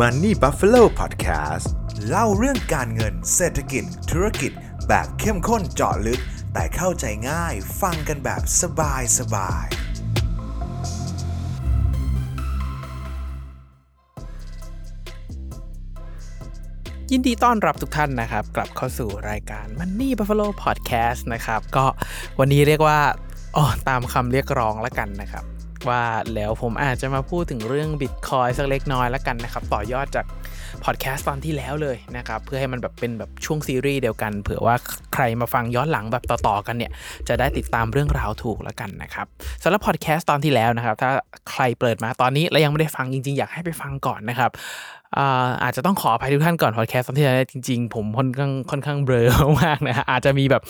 Money Buffalo Podcast เล่าเรื่องการเงินเศรษฐกิจ ธุรกิจ แบบเข้มข้นเจาะลึก แต่เข้าใจง่ายฟังกันแบบสบายสบายยินดีต้อนรับทุกท่านนะครับ กลับเข้าสู่รายการ Money Buffalo Podcast นะครับ ก็วันนี้เรียกว่าอ๋อตามคำเรียกร้องแล้วกันนะครับ ว่าแล้วผมอาจจะมาพูดถึงเรื่อง Bitcoin สักเล็กน้อยแล้วกันนะครับ ต่อยอดจากพอดแคสต์ตอนที่แล้วเลยนะครับ เพื่อให้มันแบบเป็นแบบช่วงซีรีส์เดียวกัน เผื่อว่าใครมาฟังย้อนหลังแบบต่อๆกันเนี่ย จะได้ติดตามเรื่องราวถูกแล้วกันนะครับสำหรับพอดแคสต์ตอนที่แล้วนะครับ ถ้าใครเปิดมาตอนนี้แล้วยังไม่ได้ฟังจริงๆ อยากให้ไปฟังก่อนนะครับ อาจจะต้องขออภัยทุกท่านก่อนพอดแคสต์ตอนที่แล้วจริงๆ ผมค่อนข้างค่อนข้างเบลอมากนะอาจจะมีแบบ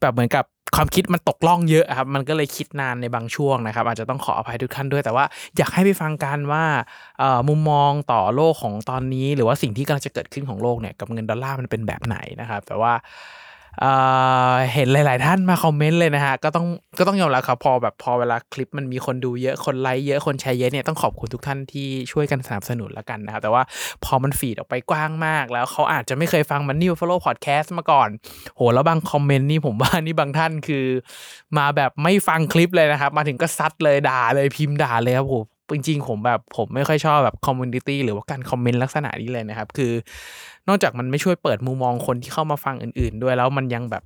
แบบเหมือนกับความคิดมันตกล่องเยอะครับ มันก็เลยคิดนานในบางช่วงนะครับ อาจจะต้องขออภัยทุกท่านด้วย แต่ว่าอยากให้ไปฟังกันว่ามุมมองต่อโลกของตอนนี้ หรือว่าสิ่งที่กำลังจะเกิดขึ้นของโลกเนี่ยกับเงินดอลลาร์มันเป็นแบบไหนนะครับ แต่ว่า เห็นหลาย ๆ ท่านมาคอมเมนต์เลยนะฮะก็ต้องก็ต้องยอมรับครับพอแบบพอเวลาคลิปมันมีคนดูเยอะคนไลค์เยอะคนแชร์เยอะเนี่ยต้องขอบคุณทุกท่านที่ช่วยกันสนับสนุนแล้วกันนะครับแต่ว่าพอมัน feed ออกไปกว้างมาก แล้วเขาอาจจะไม่เคยฟัง Money Buffalo Podcast มาก่อน โหแล้วบางคอมเมนต์นี่ผมว่านี่บางท่านคือ มาแบบไม่ฟังคลิปเลยนะครับ มาถึงก็ซัดเลยด่าเลยพิมพ์ด่าเลยครับผมจริงๆผมแบบผมไม่ค่อยชอบแบบ community หรือว่าการคอมเมนต์ลักษณะนี้เลยนะครับ คือ นอกจากมันไม่ช่วยเปิดมุมมองคนที่เข้ามาฟังอื่น ๆ ด้วยแล้วมันยังแบบ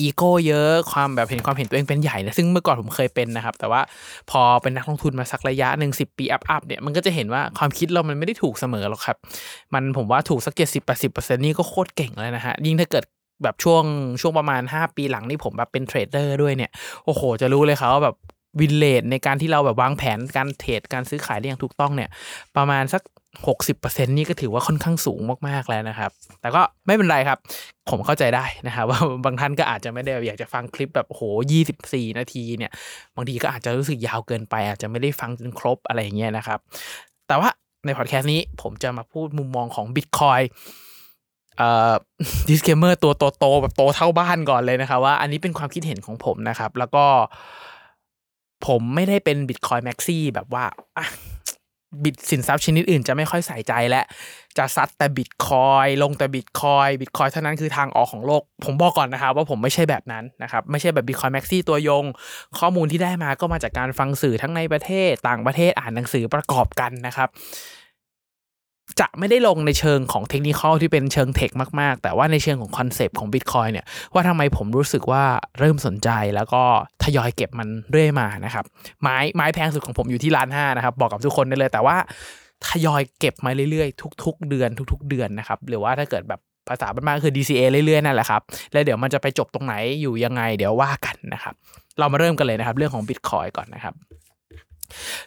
อีโก้เยอะความแบบเห็นความเห็นตัวเองเป็นใหญ่นะซึ่งเมื่อก่อนผมเคยเป็นนะครับ แต่ว่าพอเป็นนักลงทุนมาสักระยะหนึ่งสิปี up up เนี่ยมันก็จะเห็นว่าความคิดเรามันไม่ได้ถูกเสมอหรอกครับ มันผมว่าถูกสักเจ็ดสิบแปดสิบเปอร์เซ็นนี่ก็โคตรเก่งเลยนะฮะยิ่งถ้าเกิดแบบช่วงช่วงประมาณ 5 ปีหลังนี่ผมแบบเป็นเทรดเดอร์ด้วยเนี่ย โอ้โห จะรู้เลยครับว่าแบบ วินเลดในการที่เราแบบวางแผนการเทรดการซื้อขายได้อย่างถูกต้องเนี่ย ประมาณสัก 60%นี่ก็ถือว่าค่อนข้างสูงมาก ๆ แล้วนะครับ แต่ก็ไม่เป็นไรครับ ผมเข้าใจได้นะครับว่าบางท่านก็อาจจะไม่ได้อยากจะฟังคลิปแบบโอ้โห24 นาทีเนี่ย บางทีก็อาจจะรู้สึกยาวเกินไป อาจจะไม่ได้ฟังจนครบอะไรอย่างเงี้ยนะครับ แต่ว่าในพอดแคสต์นี้ผมจะมาพูดมุมมองของ Bitcoin เอ่อ disclaimer ตัวโตๆแบบโตเท่าบ้านก่อนเลยนะครับว่าอันนี้เป็นความคิดเห็นของผมนะครับ แล้วก็ ผมไม่ได้เป็นบิตคอยแม็กซี่แบบว่าบิตสินทรัพย์ชนิดอื่นจะไม่ค่อยใส่ใจและจะซัดแต่บิตคอยลงแต่บิตคอยบิตคอยเท่านั้นคือทางออกของโลก ผมบอกก่อนนะครับว่าผมไม่ใช่แบบนั้นนะครับ ไม่ใช่แบบบิตคอยแม็กซี่ตัวยง ข้อมูลที่ได้มาก็มาจากการฟังสื่อทั้งในประเทศต่างประเทศอ่านหนังสือประกอบกันนะครับ จะไม่ได้ลงในเชิงของเทคนิคที่เป็นเชิงเทคมาก ๆ แต่ว่าในเชิงของคอนเซปต์ของ Bitcoin เนี่ยว่าทำไมผมรู้สึกว่าเริ่มสนใจแล้วก็ทยอยเก็บมันเรื่อยมานะครับ ไม้ไม้แพงสุดของผมอยู่ที่ล้านห้านะครับ บอกกับทุกคนได้เลย แต่ว่าทยอยเก็บมาเรื่อยๆ ทุก ๆ เดือนทุก ๆ เดือนนะครับ หรือว่าถ้าเกิดแบบภาษาบ้านๆคือ DCA เรื่อยๆนั่นแหละครับ แล้วเดี๋ยวมันจะไปจบตรงไหนอยู่ยังไง เดี๋ยวว่ากันนะครับ เรามาเริ่มกันเลยนะครับ เรื่องของ Bitcoin ก่อนนะครับ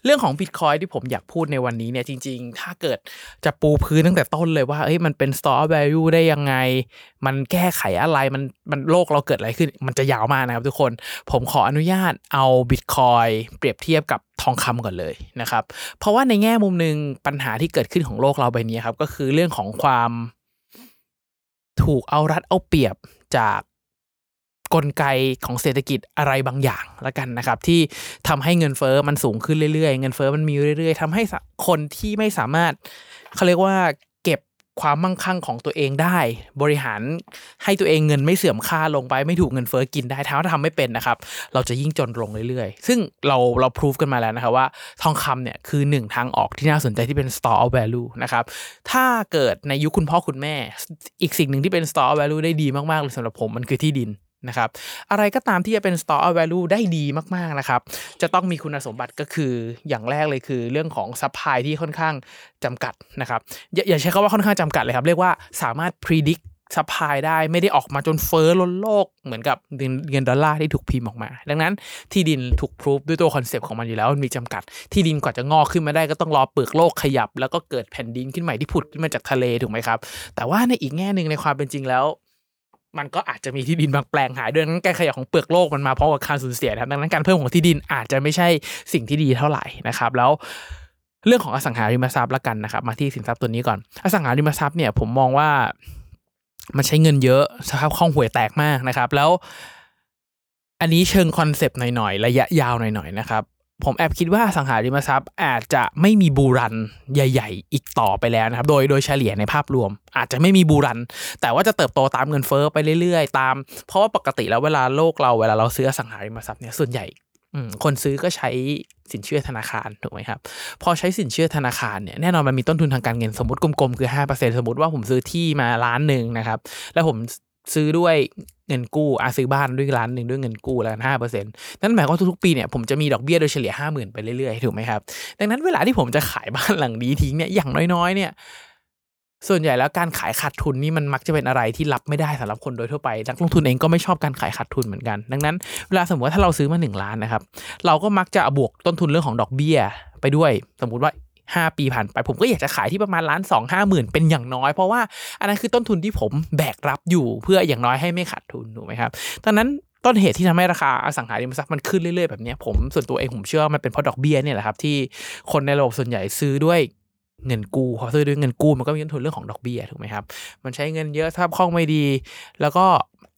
เรื่องของ Bitcoin ที่ผมอยากพูดในวันนี้เนี่ยจริง ๆ ถ้าเกิดจะปูพื้นตั้งแต่ต้นเลยว่าเอ้ยมันเป็น store value ได้ยังไง มันแก้ไขอะไรมันมันโลกเราเกิดอะไรขึ้น มันจะยาวมากนะครับทุกคน ผมขออนุญาตเอา Bitcoin เปรียบเทียบกับทองคำก่อนเลยนะครับ เพราะว่าในแง่มุมหนึ่งปัญหาที่เกิดขึ้นของโลกเราใบนี้ครับ ก็คือเรื่องของความถูกเอารัดเอาเปรียบจาก กลไกของเศรษฐกิจอะไรบางอย่างละกันนะครับ ที่ทำให้เงินเฟอ้อมันสูงขึ้นเรื่อยๆ เงินเฟอ้อมันมีเรื่อย ๆทำให้คนที่ไม่สามารถเขาเรียกว่าเก็บความมั่งคั่งของตัวเองได้ บริหารให้ตัวเองเงินไม่เสื่อมค่าลงไปไม่ถูกเงินเฟอ้อกินได้ถ้าทำไม่เป็นนะครับ เราจะยิ่งจนลงเรื่อยๆ ซึ่งเราเราพิสูจกันมาแล้วนะครับว่าทองคำเนี่ยคือหนึ่งทางออกที่น่าสนใจที่เป็น store of value นะครับ ถ้าเกิดในยุคคุณพ่อคุณแม่ อีกสิ่งหนึ่งที่เป็น store of value ได้ดีมากๆเลยสำหรับผมมันคือที่ดิน นะครับอะไรก็ตามที่จะเป็น store of value ได้ดีมากๆนะครับจะต้องมีคุณสมบัติก็คืออย่างแรกเลยคือเรื่องของ supply ที่ค่อนข้างจำกัดนะครับอย่าอย่าใช้คำว่าค่อนข้างจำกัดเลยครับ เรียกว่าสามารถ predict supply ได้ไม่ได้ออกมาจนเฟ้อล้นโลกเหมือนกับเงินดอลลาร์ที่ถูกพิมพ์ออกมา ดังนั้นที่ดินถูกพิสูจน์ด้วยตัวคอนเซปต์ของมันอยู่แล้วมันมีจำกัด ที่ดินกว่าจะงอกขึ้นมาได้ก็ต้องรอเปลือกโลกขยับ แล้วก็เกิดแผ่นดินขึ้นใหม่ที่ผุดขึ้นมาจากทะเลถูกไหมครับ แต่ว่าในอีกแง่หนึ่งในความเป็นจริงแล้ว มันก็อาจจะมีที่ดินบางแปลงหายด้วยนั้นการขยับของเปลือกโลกมันมาเพราะกับการสูญเสียนะครับดังนั้นการเพิ่มของที่ดินอาจจะไม่ใช่สิ่งที่ดีเท่าไหร่นะครับ แล้วเรื่องของอสังหาริมทรัพย์ละกันนะครับ มาที่สินทรัพย์ตัวนี้ก่อน อสังหาริมทรัพย์เนี่ยผมมองว่ามันใช้เงินเยอะสภาพคล่องห่วยแตกมากนะครับ แล้วอันนี้เชิงคอนเซปต์หน่อยๆ ระยะยาวหน่อยๆนะครับ ผมแอบคิดว่าอสังหาริมทรัพย์อาจจะไม่มี bull run ใหญ่ ๆ อีกต่อไปแล้วนะครับ โดยโดยเฉลี่ยในภาพรวม อาจจะไม่มี bull run แต่ว่าจะเติบโตตามเงินเฟ้อไปเรื่อยๆ ตาม เพราะว่าปกติแล้วเวลาโลกเราเวลาเราซื้ออสังหาริมทรัพย์เนี่ยส่วนใหญ่คนซื้อก็ใช้สินเชื่อธนาคารถูกไหมครับ พอใช้สินเชื่อธนาคารเนี่ยแน่นอนมันมีต้นทุนทางการเงินสมมติกลมๆคือ5%สมมติว่าผมซื้อที่มาล้านหนึ่งนะครับ แล้วผม ซื้อด้วยเงินกู้อาซื้อบ้านด้วยล้านหนึ่งด้วยเงินกู้แล้วห้าเปอร์เซ็นต์นั่นหมายความว่าทุกๆปีเนี่ยผมจะมีดอกเบี้ยโดยเฉลี่ยห้าหมื่นไปเรื่อยๆ ถูกไหมครับ ดังนั้นเวลาที่ผมจะขายบ้านหลังนี้ทิ้งเนี่ยอย่างน้อยๆ เนี่ยส่วนใหญ่แล้วการขายขาดทุนนี่มันมักจะเป็นอะไรที่รับไม่ได้สำหรับคนโดยทั่วไป นักลงทุนเองก็ไม่ชอบการขายขาดทุนเหมือนกัน ดังนั้นเวลาสมมติว่าถ้าเราซื้อมาหนึ่งล้านนะครับ เราก็มักจะบวกต้นทุนเรื่องของดอกเบี้ยไปด้วย สมมุติว่า 5 ปีผ่านไป ผมก็อยากจะขายที่ประมาณล้านสองห้าหมื่นเป็นอย่างน้อย เพราะว่าอันนั้นคือต้นทุนที่ผมแบกรับอยู่เพื่ออย่างน้อยให้ไม่ขาดทุนถูกไหมครับดังนั้นต้นเหตุที่ทำให้ราคาอสังหาริมทรัพย์มันขึ้นเรื่อยๆแบบนี้ผมส่วนตัวเองผมเชื่อว่ามันเป็นเพราะดอกเบี้ยเนี่ยแหละครับที่คนในระบบส่วนใหญ่ซื้อด้วยเงินกู้พอซื้อด้วยเงินกู้มันก็มีต้นทุนเรื่องของดอกเบี้ยถูกไหมครับ มันใช้เงินเยอะสภาพคล่องไม่ดี แล้วก็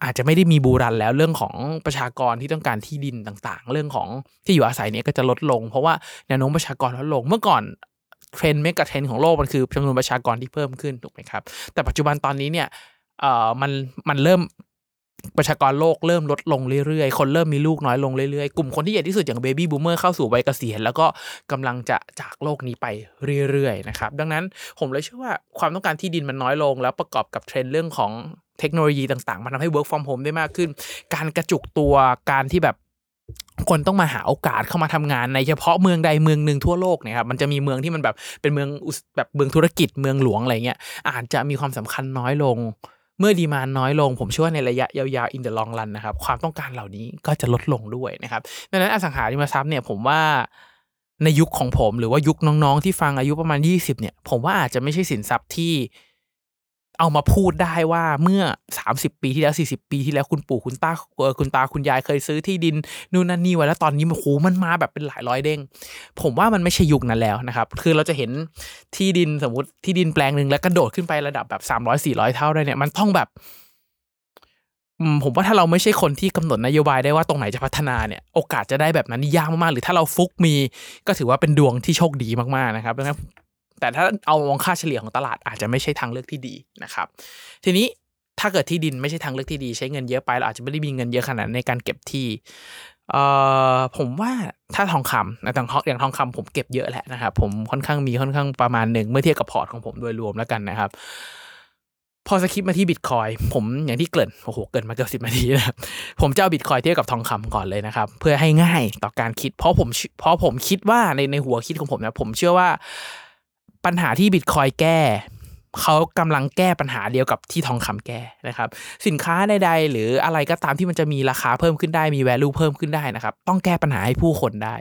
อาจจะไม่ได้มีบูรันแล้วเรื่องของประชากรที่ต้องการที่ดินต่างๆ เรื่องของที่อยู่อาศัยเนี่ยก็จะลดลง เพราะว่าแนวโน้มประชากรลดลงเมื่อก่อน เทรนด์ megatrend ของโลกมันคือจำนวนประชากรที่เพิ่มขึ้นถูกไหมครับ แต่ปัจจุบันตอนนี้เนี่ยเอ่อมันมันเริ่มประชากรโลกเริ่มลดลงเรื่อยๆ คนเริ่มมีลูกน้อยลงเรื่อยๆ กลุ่มคนที่ใหญ่ที่สุดอย่าง baby boomer เข้าสู่วัยเกษียณแล้วก็กำลังจะจากโลกนี้ไปเรื่อยๆนะครับดังนั้นผมเลยเชื่อว่าความต้องการที่ดินมันน้อยลง แล้วประกอบกับเทรนด์เรื่องของเทคโนโลยีต่างๆ มันทำให้ work from home ได้มากขึ้น การกระจุกตัวการที่แบบ คนต้องมาหาโอกาสเข้ามาทำงานในเฉพาะเมืองใดเมืองหนึ่งทั่วโลกเนี่ยครับมันจะมีเมืองที่มันแบบเป็นเมืองแบบเมืองธุรกิจเมืองหลวงอะไรเงี้ยอาจจะมีความสำคัญน้อยลง เมื่อดีมานน้อยลง ผมเชื่อว่าในระยะยาวๆ in the long run นะครับความต้องการเหล่านี้ก็จะลดลงด้วยนะครับดังนั้นอสังหาริมทรัพย์เนี่ยผมว่าในยุคของผมหรือว่ายุคน้องๆที่ฟังอายุประมาณ 20เนี่ยผมว่าอาจจะไม่ใช่สินทรัพย์ที่ เอามาพูดได้ว่าเมื่อ 30 ปีที่แล้ว 40 ปีที่แล้วคุณปู่คุณตาคุณตาคุณยายเคยซื้อที่ดินนู่นนั่นนี่ไว้แล้วตอนนี้มันโหมันมาแบบเป็นหลายร้อยเด้ง ผมว่ามันไม่ใช่ยุคนั้นแล้วนะครับ คือเราจะเห็นที่ดินสมมติที่ดินแปลงหนึ่งแล้วกระโดดขึ้นไประดับแบบสามร้อยสี่ร้อยเท่าได้เนี่ยมันต้องแบบผมว่าถ้าเราไม่ใช่คนที่กำหนดนโยบายได้ว่าตรงไหนจะพัฒนาเนี่ยโอกาสจะได้แบบนั้นยากมากๆหรือถ้าเราฟุกมีก็ถือว่าเป็นดวงที่โชคดีมากๆนะครับดังนั้น แต่ถ้าเอามองค่าเฉลี่ยของตลาดอาจจะไม่ใช่ทางเลือกที่ดีนะครับ ทีนี้ถ้าเกิดที่ดินไม่ใช่ทางเลือกที่ดี ใช้เงินเยอะไปเราอาจจะไม่ได้มีเงินเยอะขนาดในการเก็บที่เอ่อผมว่าถ้าทองคำนะทองอย่างทองคำผมเก็บเยอะแหละนะครับผมค่อนข้างมีค่อนข้างประมาณหนึ่งเมื่อเทียบกับพอร์ตของผมโดยรวมแล้วกันนะครับ พอ skip มาที่บิตคอยผมอย่างที่เกริ่นโอ้โหเกริ่นมาเกือบสิบนาทีนะครับผมจะเอาบิตคอยเทียบกับทองคำก่อนเลยนะครับ เพื่อให้ง่ายต่อการคิด เพราะผมเพราะผมคิดว่าในในหัวคิดของผมนะผมเชื่อว่า ปัญหาที่บิตคอยแก้เขากำลังแก้ปัญหาเดียวกับที่ทองคำแก้นะครับ สินค้าใดๆหรืออะไรก็ตามที่มันจะมีราคาเพิ่มขึ้นได้มี value เพิ่มขึ้นได้นะครับ ต้องแก้ปัญหาให้ผู้คนได้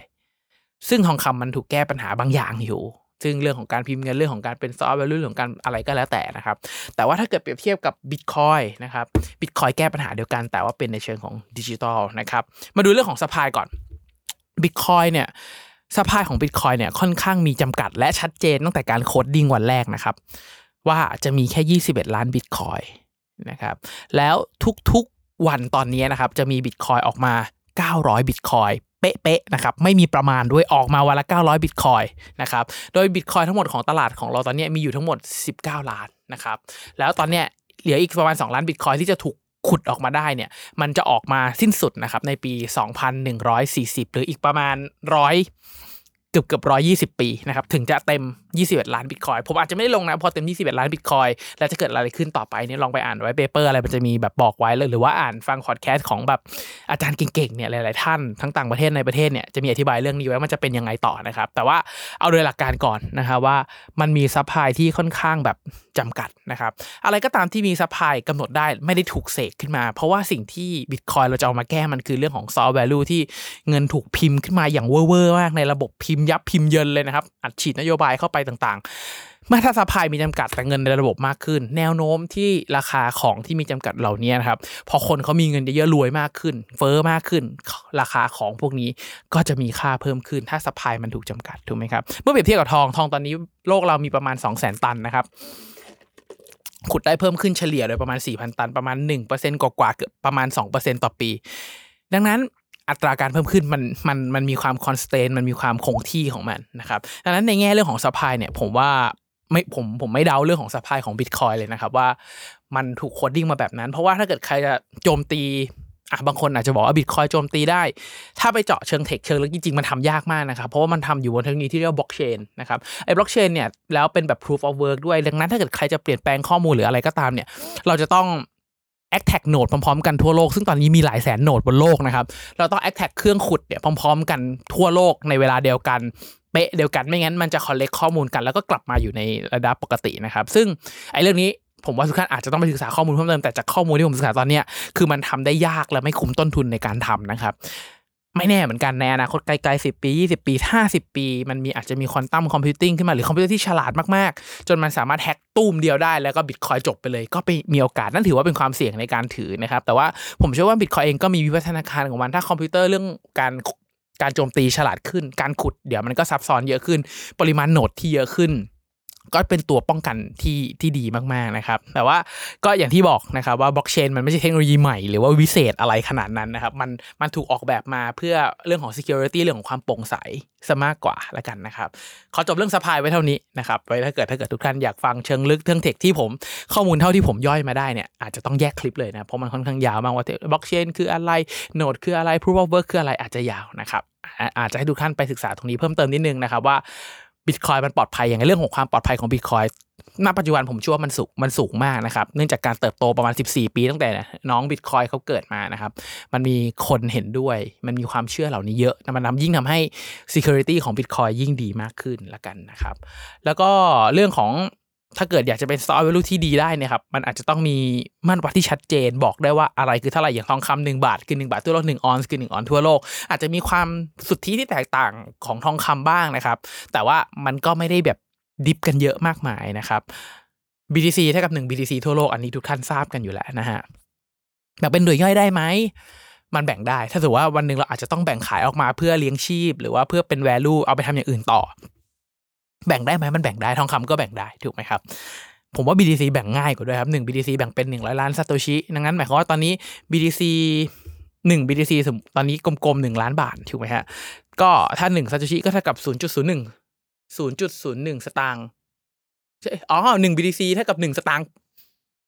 ซึ่งทองคำมันถูกแก้ปัญหาบางอย่างอยู่ ซึ่งเรื่องของการพิมพ์เงินเรื่องของการเป็น store of value เรื่องของการอะไรก็แล้วแต่นะครับ แต่ว่าถ้าเกิดเปรียบเทียบกับบิตคอยนะครับบิตคอยแก้ปัญหาเดียวกันแต่ว่าเป็นในเชิงของดิจิทัลนะครับ มาดูเรื่องของ supply ก่อนบิตคอยเนี่ย supply ของบิตคอยเนี่ยค่อนข้างมีจำกัดและชัดเจนตั้งแต่การ coding วันแรกนะครับ ว่าจะมีแค่ 21 ล้านบิตคอยนะครับแล้วทุกๆวันตอนนี้นะครับจะมีบิตคอยออกมา 900บิตคอยเป๊ะๆนะครับไม่มีประมาณด้วยออกมาวันละ 900บิตคอยนะครับโดยบิตคอยทั้งหมดของตลาดของเราตอนนี้มีอยู่ทั้งหมด 19 ล้านนะครับแล้วตอนเนี้ยเหลืออีกประมาณ 2 ล้านบิตคอยที่จะถูก ขุดออกมาได้เนี่ย มันจะออกมาสิ้นสุดนะครับในปี 2140 หรืออีกประมาณร้อย เกือบเกือบร้อยยี่สิบปีนะครับถึงจะเต็ม21ล้านบิตคอยผมอาจจะไม่ได้ลงนะพอเต็ม21ล้านบิตคอยแล้วจะเกิดอะไรขึ้นต่อไปนี่ลองไปอ่าน white paper อะไรมันจะมีแบบบอกไว้เลยหรือว่าอ่านฟังพอดแคสต์ของแบบอาจารย์เก่งๆเนี่ยหลายๆท่านทั้งต่างประเทศในประเทศเนี่ยจะมีอธิบายเรื่องนี้ไว้มันจะเป็นยังไงต่อนะครับ แต่ว่าเอาโดยหลักการก่อนนะครับว่ามันมี supply ที่ค่อนข้างแบบจำกัดนะครับอะไรก็ตามที่มี supply กำหนดได้ไม่ได้ถูกเสกขึ้นมา เพราะว่าสิ่งที่บิตคอยเราจะเอามาแก้มันคือเรื่องของ store of value ที่เงินถูกพิมพ์ขึ้นมาอย่างเวอร์ๆมากในระบบพิมพ์ยับพิมพ์เยินเลยนะครับ อัดฉีดนโยบายเข้าไปต่างๆ เมื่อถ้า supply มีจำกัดแต่เงินในระบบมากขึ้น แนวโน้มที่ราคาของที่มีจำกัดเหล่านี้นะครับ พอคนเขามีเงินเยอะๆรวยมากขึ้น เฟ้อมากขึ้น ราคาของพวกนี้ก็จะมีค่าเพิ่มขึ้น ถ้าซัพพายมันถูกจำกัดถูกไหมครับเมื่อเปรียบเทียบกับทองทองตอนนี้โลกเรามีประมาณ 2 0 0 0 0 0 ตันนะครับขุดได้เพิ่มขึ้นเฉลี่ยโดยประมาณ 4,000 ตัน ประมาณ 1%กว่าๆเกือบประมาณ 2%ต่อปี ดังนั้น อัตราการเพิ่มขึ้นมันมันมันมีความ constant มันมีความคงที่ของมันนะครับดังนั้นในแง่เรื่องของ supply เนี่ยผมว่าไม่ผมผมไม่ doubt เรื่องของ supply ของบิตคอยเลยนะครับว่ามันถูก coding มาแบบนั้น เพราะว่าถ้าเกิดใครจะโจมตีอะบางคนอาจจะบอกว่าบิตคอยโจมตีได้ ถ้าไปเจาะเชิง tech เชิงลึกจริงๆ มันทำยากมากนะครับ เพราะว่ามันทำอยู่บนเทคโนโลยีที่เรียกว่าบล็อกเชนนะครับไอ้บล็อกเชนเนี่ยแล้วเป็นแบบ proof of work ด้วย ดังนั้นถ้าเกิดใครจะเปลี่ยนแปลงข้อมูลหรืออะไรก็ตามเนี่ย เราจะต้อง a c t a g โหนดพร้อมๆกันทั่วโลก ซึ่งตอนนี้มีหลายแสน node บนโลกนะครับ เราต้อง a c t a g เครื่องขุดเนี่ยพร้อม ๆ กันทั่วโลกในเวลาเดียวกันเป๊ะเดียวกันไม่งั้นมันจะ collect ข้อมูลกันแล้วก็กลับมาอยู่ในระดับปกตินะครับ ซึ่งไอ้เรื่องนี้ผมว่าทุกท่านอาจจะต้องไปศึกษาข้อมูลเพิ่มเติมแต่จากข้อมูลที่ผมศึกษาตอนนี้คือมันทำได้ยากและไม่คุ้มต้นทุนในการทำนะครับ ไม่แน่เหมือนกันในอนาคตไกลๆสิบปี 20 ปี 50 ปี มันมีอาจจะมี quantum computing ขึ้นมาหรือคอมพิวเตอร์ที่ฉลาดมากๆ จนมันสามารถแฮ็กตู้มเดียวได้แล้วก็บิตคอยจบไปเลย ก็ไปมีโอกาส นั่นถือว่าเป็นความเสี่ยงในการถือนะครับ แต่ว่าผมเชื่อว่าบิตคอยเองก็มีวิวัฒนาการของมันถ้าคอมพิวเตอร์เรื่องการการโจมตีฉลาดขึ้น การขุดเดี๋ยวมันก็ซับซ้อนเยอะขึ้น ปริมาณโหนดที่เยอะขึ้น ก็เป็นตัวป้องกันที่ที่ดีมากๆนะครับ แต่ว่าก็อย่างที่บอกนะครับว่าบล็อกเชนมันไม่ใช่เทคโนโลยีใหม่หรือว่าวิเศษอะไรขนาดนั้นนะครับ มันมันถูกออกแบบมาเพื่อเรื่องของ security เรื่องของความโปร่งใสซะมากกว่าละกันนะครับ ขอจบเรื่องสปายไว้เท่านี้นะครับ ไว้ถ้าเกิดถ้าเกิดทุกท่านอยากฟังเชิงลึกเรื่องเทคที่ผมข้อมูลเท่าที่ผมย่อยมาได้เนี่ยอาจจะต้องแยกคลิปเลยนะเพราะมันค่อนข้างยาวมากว่าบล็อกเชนคืออะไรโนดคืออะไร proof of work คืออะไรอาจจะยาวนะครับอ่าอาจจะให้ทุกท่านไปศึกษาตรงนี้เพิ่มเติมนิดนึงนะครับว่า บิตคอยมันปลอดภัยอย่างไรเรื่องของความปลอดภัยของบิตคอยณปัจจุบันผมเชื่อว่ามันสูงมันสูงมากนะครับ เนื่องจากการเติบโตประมาณ 14 ปีตั้งแต่น้องบิตคอยเขาเกิดมานะครับ มันมีคนเห็นด้วย มันมีความเชื่อเหล่านี้เยอะ มันนำยิ่งทำให้ security ของบิตคอยยิ่งดีมากขึ้นละกันนะครับ แล้วก็เรื่องของ ถ้าเกิดอยากจะเป็น store value ที่ดีได้นะครับมันอาจจะต้องมีมาตรวัดที่ชัดเจนบอกได้ว่าอะไรคือเท่าไหร่อย่างทองคำหนึ่งบาทคือหนึ่งบาททั่วโลกหนึ่งออนซ์คือหนึ่งออนซ์ทั่วโลก อาจจะมีความสุทธิที่แตกต่างของทองคำบ้างนะครับ แต่ว่ามันก็ไม่ได้แบบดิฟกันเยอะมากมายนะครับ BTC เท่ากับหนึ่ง BTC ทั่วโลกอันนี้ทุกท่านทราบกันอยู่แล้วนะฮะแบ่งเป็นหน่วยย่อยได้ไหมมันแบ่งได้ ถ้าสมมติว่าวันหนึ่งเราอาจจะต้องแบ่งขายออกมาเพื่อเลี้ยงชีพ หรือว่าเพื่อเป็น value เอาไปทำอย่างอื่นต่อ แบ่งได้ไหมมันแบ่งได้ทองคำก็แบ่งได้ถูกไหมครับผมว่า BTC แบ่งง่ายกว่าด้วยครับหนึ่ง BTC แบ่งเป็นหนึ่งร้อยล้านซาโตชิดังนั้นหมายความว่าตอนนี้ BTC หนึ่ง BTC สมตอนนี้กลมๆหนึ่งล้านบาทถูกไหมฮะก็ถ้าหนึ่งซาโตชิก็เท่ากับศูนย์จุดศูนย์หนึ่งศูนย์จุดศูนย์หนึ่งสตางค์อ๋อหนึ่ง BTC เท่ากับหนึ่งสตางค์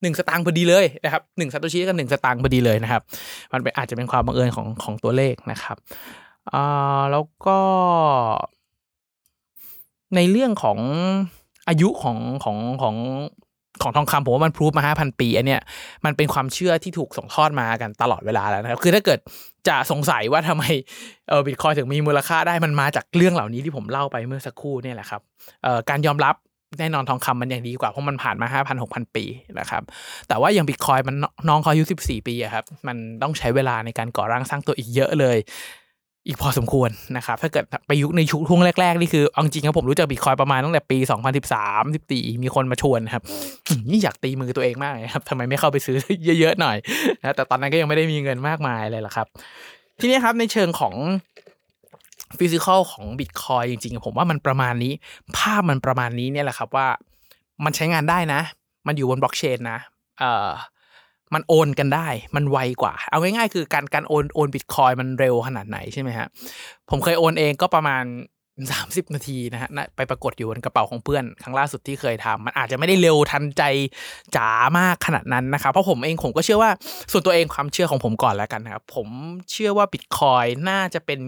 หนึ่งสตางค์พอดีเลยนะครับหนึ่งซาโตชิกับหนึ่งสตางค์พอดีเลยนะครับ มันเป็นอาจจะเป็นความบังเอิญของของตัวเลขนะครับอ่าแล้วก็ ในเรื่องของอายุของของของของทองคำผมว่ามันพรูฟมาห้าพันปีอันเนี้ยมันเป็นความเชื่อที่ถูกส่งทอดมากันตลอดเวลาแล้วนะครับ คือถ้าเกิดจะสงสัยว่าทำไมเออบิตคอยถึงมีมูลค่าได้มันมาจากเรื่องเหล่านี้ที่ผมเล่าไปเมื่อสักครู่เนี่ยแหละครับเอ่อการยอมรับแน่นอนทองคำมันยังดีกว่าเพราะมันผ่านมาห้าพันหกพันปีนะครับ แต่ว่าอย่างบิตคอยมันน้องเขาอายุสิบสี่ปีอะครับ มันต้องใช้เวลาในการก่อร่างสร้างตัวอีกเยอะเลย อีกพอสมควรนะครับ ถ้าเกิดไปยุคในช่วงแรกๆ นี่คือเอาจริงครับผมรู้จักบิตคอยประมาณตั้งแต่ปี 2013 14 มีคนมาชวนครับนี่อยากตีมือตัวเองมากเลยครับทำไมไม่เข้าไปซื้อเยอะๆหน่อยนะแต่ตอนนั้นก็ยังไม่ได้มีเงินมากมายเลยล่ะครับ ทีนี้ครับในเชิงของฟิสิกอลของบิตคอยจริงๆ ผมว่ามันประมาณนี้ ภาพมันประมาณนี้เนี่ยแหละครับว่า มันใช้งานได้นะ มันอยู่บนบล็อกเชนนะเอ่อ มันโอนกันได้ มันไวกว่า เอาง่ายๆคือการการโอนโอนบิตคอยมันเร็วขนาดไหนใช่ไหมฮะ ผมเคยโอนเองก็ประมาณ 30 นาทีนะฮะไปปรากฏอยู่บนกระเป๋าของเพื่อนครั้งล่าสุดที่เคยทำมันอาจจะไม่ได้เร็วทันใจจ๋ามากขนาดนั้นนะครับ เพราะผมเองผมก็เชื่อว่าส่วนตัวเองความเชื่อของผมก่อนแล้วกันนะครับ ผมเชื่อว่าบิตคอยน่าจะเป็น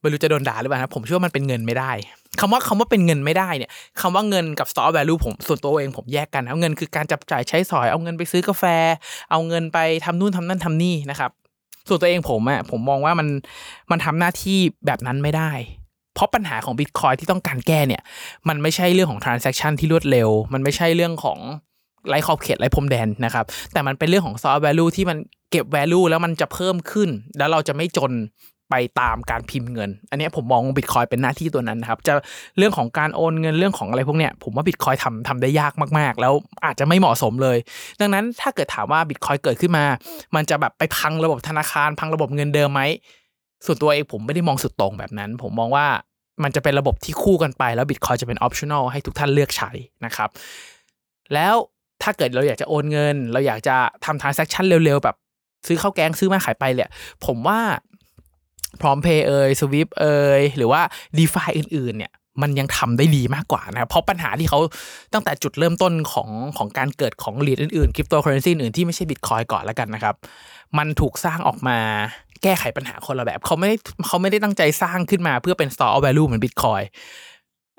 ไม่รู้จะโดนด่าหรือเปล่านะผมเชื่อว่ามันเป็นเงินไม่ได้ คำว่าคำว่าเป็นเงินไม่ได้เนี่ยคำว่าเงินกับ store value ผมส่วนตัวเองผมแยกกัน เอาเงินคือการจับจ่ายใช้สอย เอาเงินไปซื้อกาแฟ เอาเงินไปทำนู่นทำนั่นทำนี่นะครับ ส่วนตัวเองผมอะผมมองว่ามันมันทำหน้าที่แบบนั้นไม่ได้ เพราะปัญหาของ Bitcoin ที่ต้องการแก้เนี่ย มันไม่ใช่เรื่องของ transaction ที่รวดเร็ว มันไม่ใช่เรื่องของไร้ขอบเขตไร้พรมแดนนะครับ แต่มันเป็นเรื่องของ store value ที่มันเก็บ value แล้วมันจะเพิ่มขึ้น แล้วเราจะไม่จน ไปตามการพิมพ์เงิน อันนี้ผมมองบิตคอยเป็นหน้าที่ตัวนั้นนะครับ จะเรื่องของการโอนเงินเรื่องของอะไรพวกเนี้ยผมว่าบิตคอยทำทำได้ยากมากๆ แล้วอาจจะไม่เหมาะสมเลย ดังนั้นถ้าเกิดถามว่าบิตคอยเกิดขึ้นมา มันจะแบบไปพังระบบธนาคาร พังระบบเงินเดิมไหมส่วนตัวเองผมไม่ได้มองสุดโต่งแบบนั้น ผมมองว่ามันจะเป็นระบบที่คู่กันไป แล้วบิตคอยจะเป็น optional ให้ทุกท่านเลือกใช้นะครับ แล้วถ้าเกิดเราอยากจะโอนเงิน เราอยากจะทำ transaction เร็วๆแบบซื้อข้าวแกงซื้อมาขายไปเนี่ยผมว่า พร้อมเพย์เอย SWIFT เอยหรือว่า d e f าอื่นๆเนี่ยมันยังทำได้ดีมากกว่านะครับเพราะปัญหาที่เขาตั้งแต่จุดเริ่มต้นของของการเกิดของเหรียญอื่นๆคริปโตเคอเรนซีอื่นที่ไม่ใช่บิตคอยก่อนแล้วกันนะครับ มันถูกสร้างออกมาแก้ไขปัญหาคนละแบบ เขาไม่ได้เขาไม่ได้ตั้งใจสร้างขึ้นมาเพื่อเป็น store of value เหมือนบิตคอย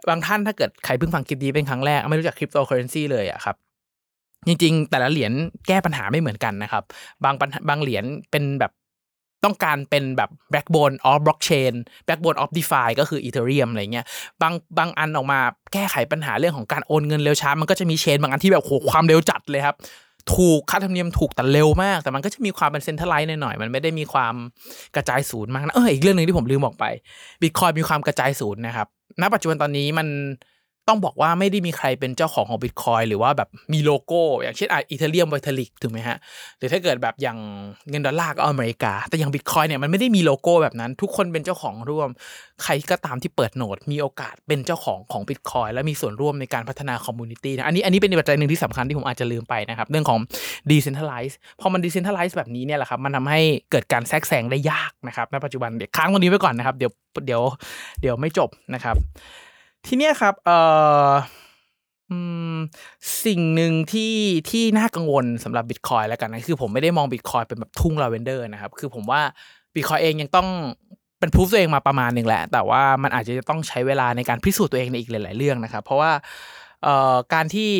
บางท่านถ้าเกิดใครเพิ่งฟังคลิปนี้เป็นครั้งแรก ไม่รู้จักคริปโตเคอเรนซีเลยอะครับจริงๆ แต่ละเหรียญแก้ปัญหาไม่เหมือนกันนะครับ บางบางเหรียญเป็นแบบ ต้องการเป็นแบบ backbone of blockchain backbone of DeFi ก็คือ Ethereum อะไรเงี้ยบางบางอันออกมาแก้ไขปัญหาเรื่องของการโอนเงินเร็วช้า มันก็จะมีเชนบางอันที่แบบโหความเร็วจัดเลยครับ ถูกค่าธรรมเนียมถูกแต่เร็วมาก แต่มันก็จะมีความเป็นเซ็นทรัลไลซ์หน่อยๆมันไม่ได้มีความกระจายศูนย์มากนะเอออีกเรื่องหนึ่งที่ผมลืมบอกไปบิตคอยมีความกระจายศูนย์นะครับณปัจจุบันตอนนี้มัน ต้องบอกว่าไม่ได้มีใครเป็นเจ้าของของบิตคอยหรือว่าแบบมีโลโก้ อย่างเช่นอะอีเทเรียมไวทลิกถูกไหมฮะ หรือถ้าเกิดแบบอย่างเงินดอลลาร์ก็อเมริกา แต่อย่างบิตคอยเนี่ยมันไม่ได้มีโลโก้แบบนั้น ทุกคนเป็นเจ้าของร่วม ใครก็ตามที่เปิด node มีโอกาสเป็นเจ้าของของบิตคอยและมีส่วนร่วมในการพัฒนา community นะอันนี้อันนี้เป็นปัจจัยหนึ่งที่สำคัญที่ผมอาจจะลืมไปนะครับ เรื่องของ decentralize พอมัน decentralize แบบนี้เนี่ยแหละครับมันทำให้เกิดการแทรกแซงได้ยากนะครับในปัจจุบันเดี๋ยวค้างตรงนี้ไว้ก่อนนะครับเดี๋ยวเดี๋ยวเดี๋ยวไม่จบนะครับ ทีเนี้ยครับ เอ่อสิ่งหนึ่งที่ที่น่ากังวลสำหรับบิตคอยแล้วกันนะคือผมไม่ได้มองบิตคอยเป็นแบบทุ่งลาเวนเดอร์นะครับ คือผมว่าบิตคอยเองยังต้องเป็นพูฟตัวเองมาประมาณหนึ่งแหละ แต่ว่ามันอาจจะต้องใช้เวลาในการพิสูจน์ตัวเองในอีกหลาย ๆ เรื่องนะครับ เพราะว่าเอ่อการที่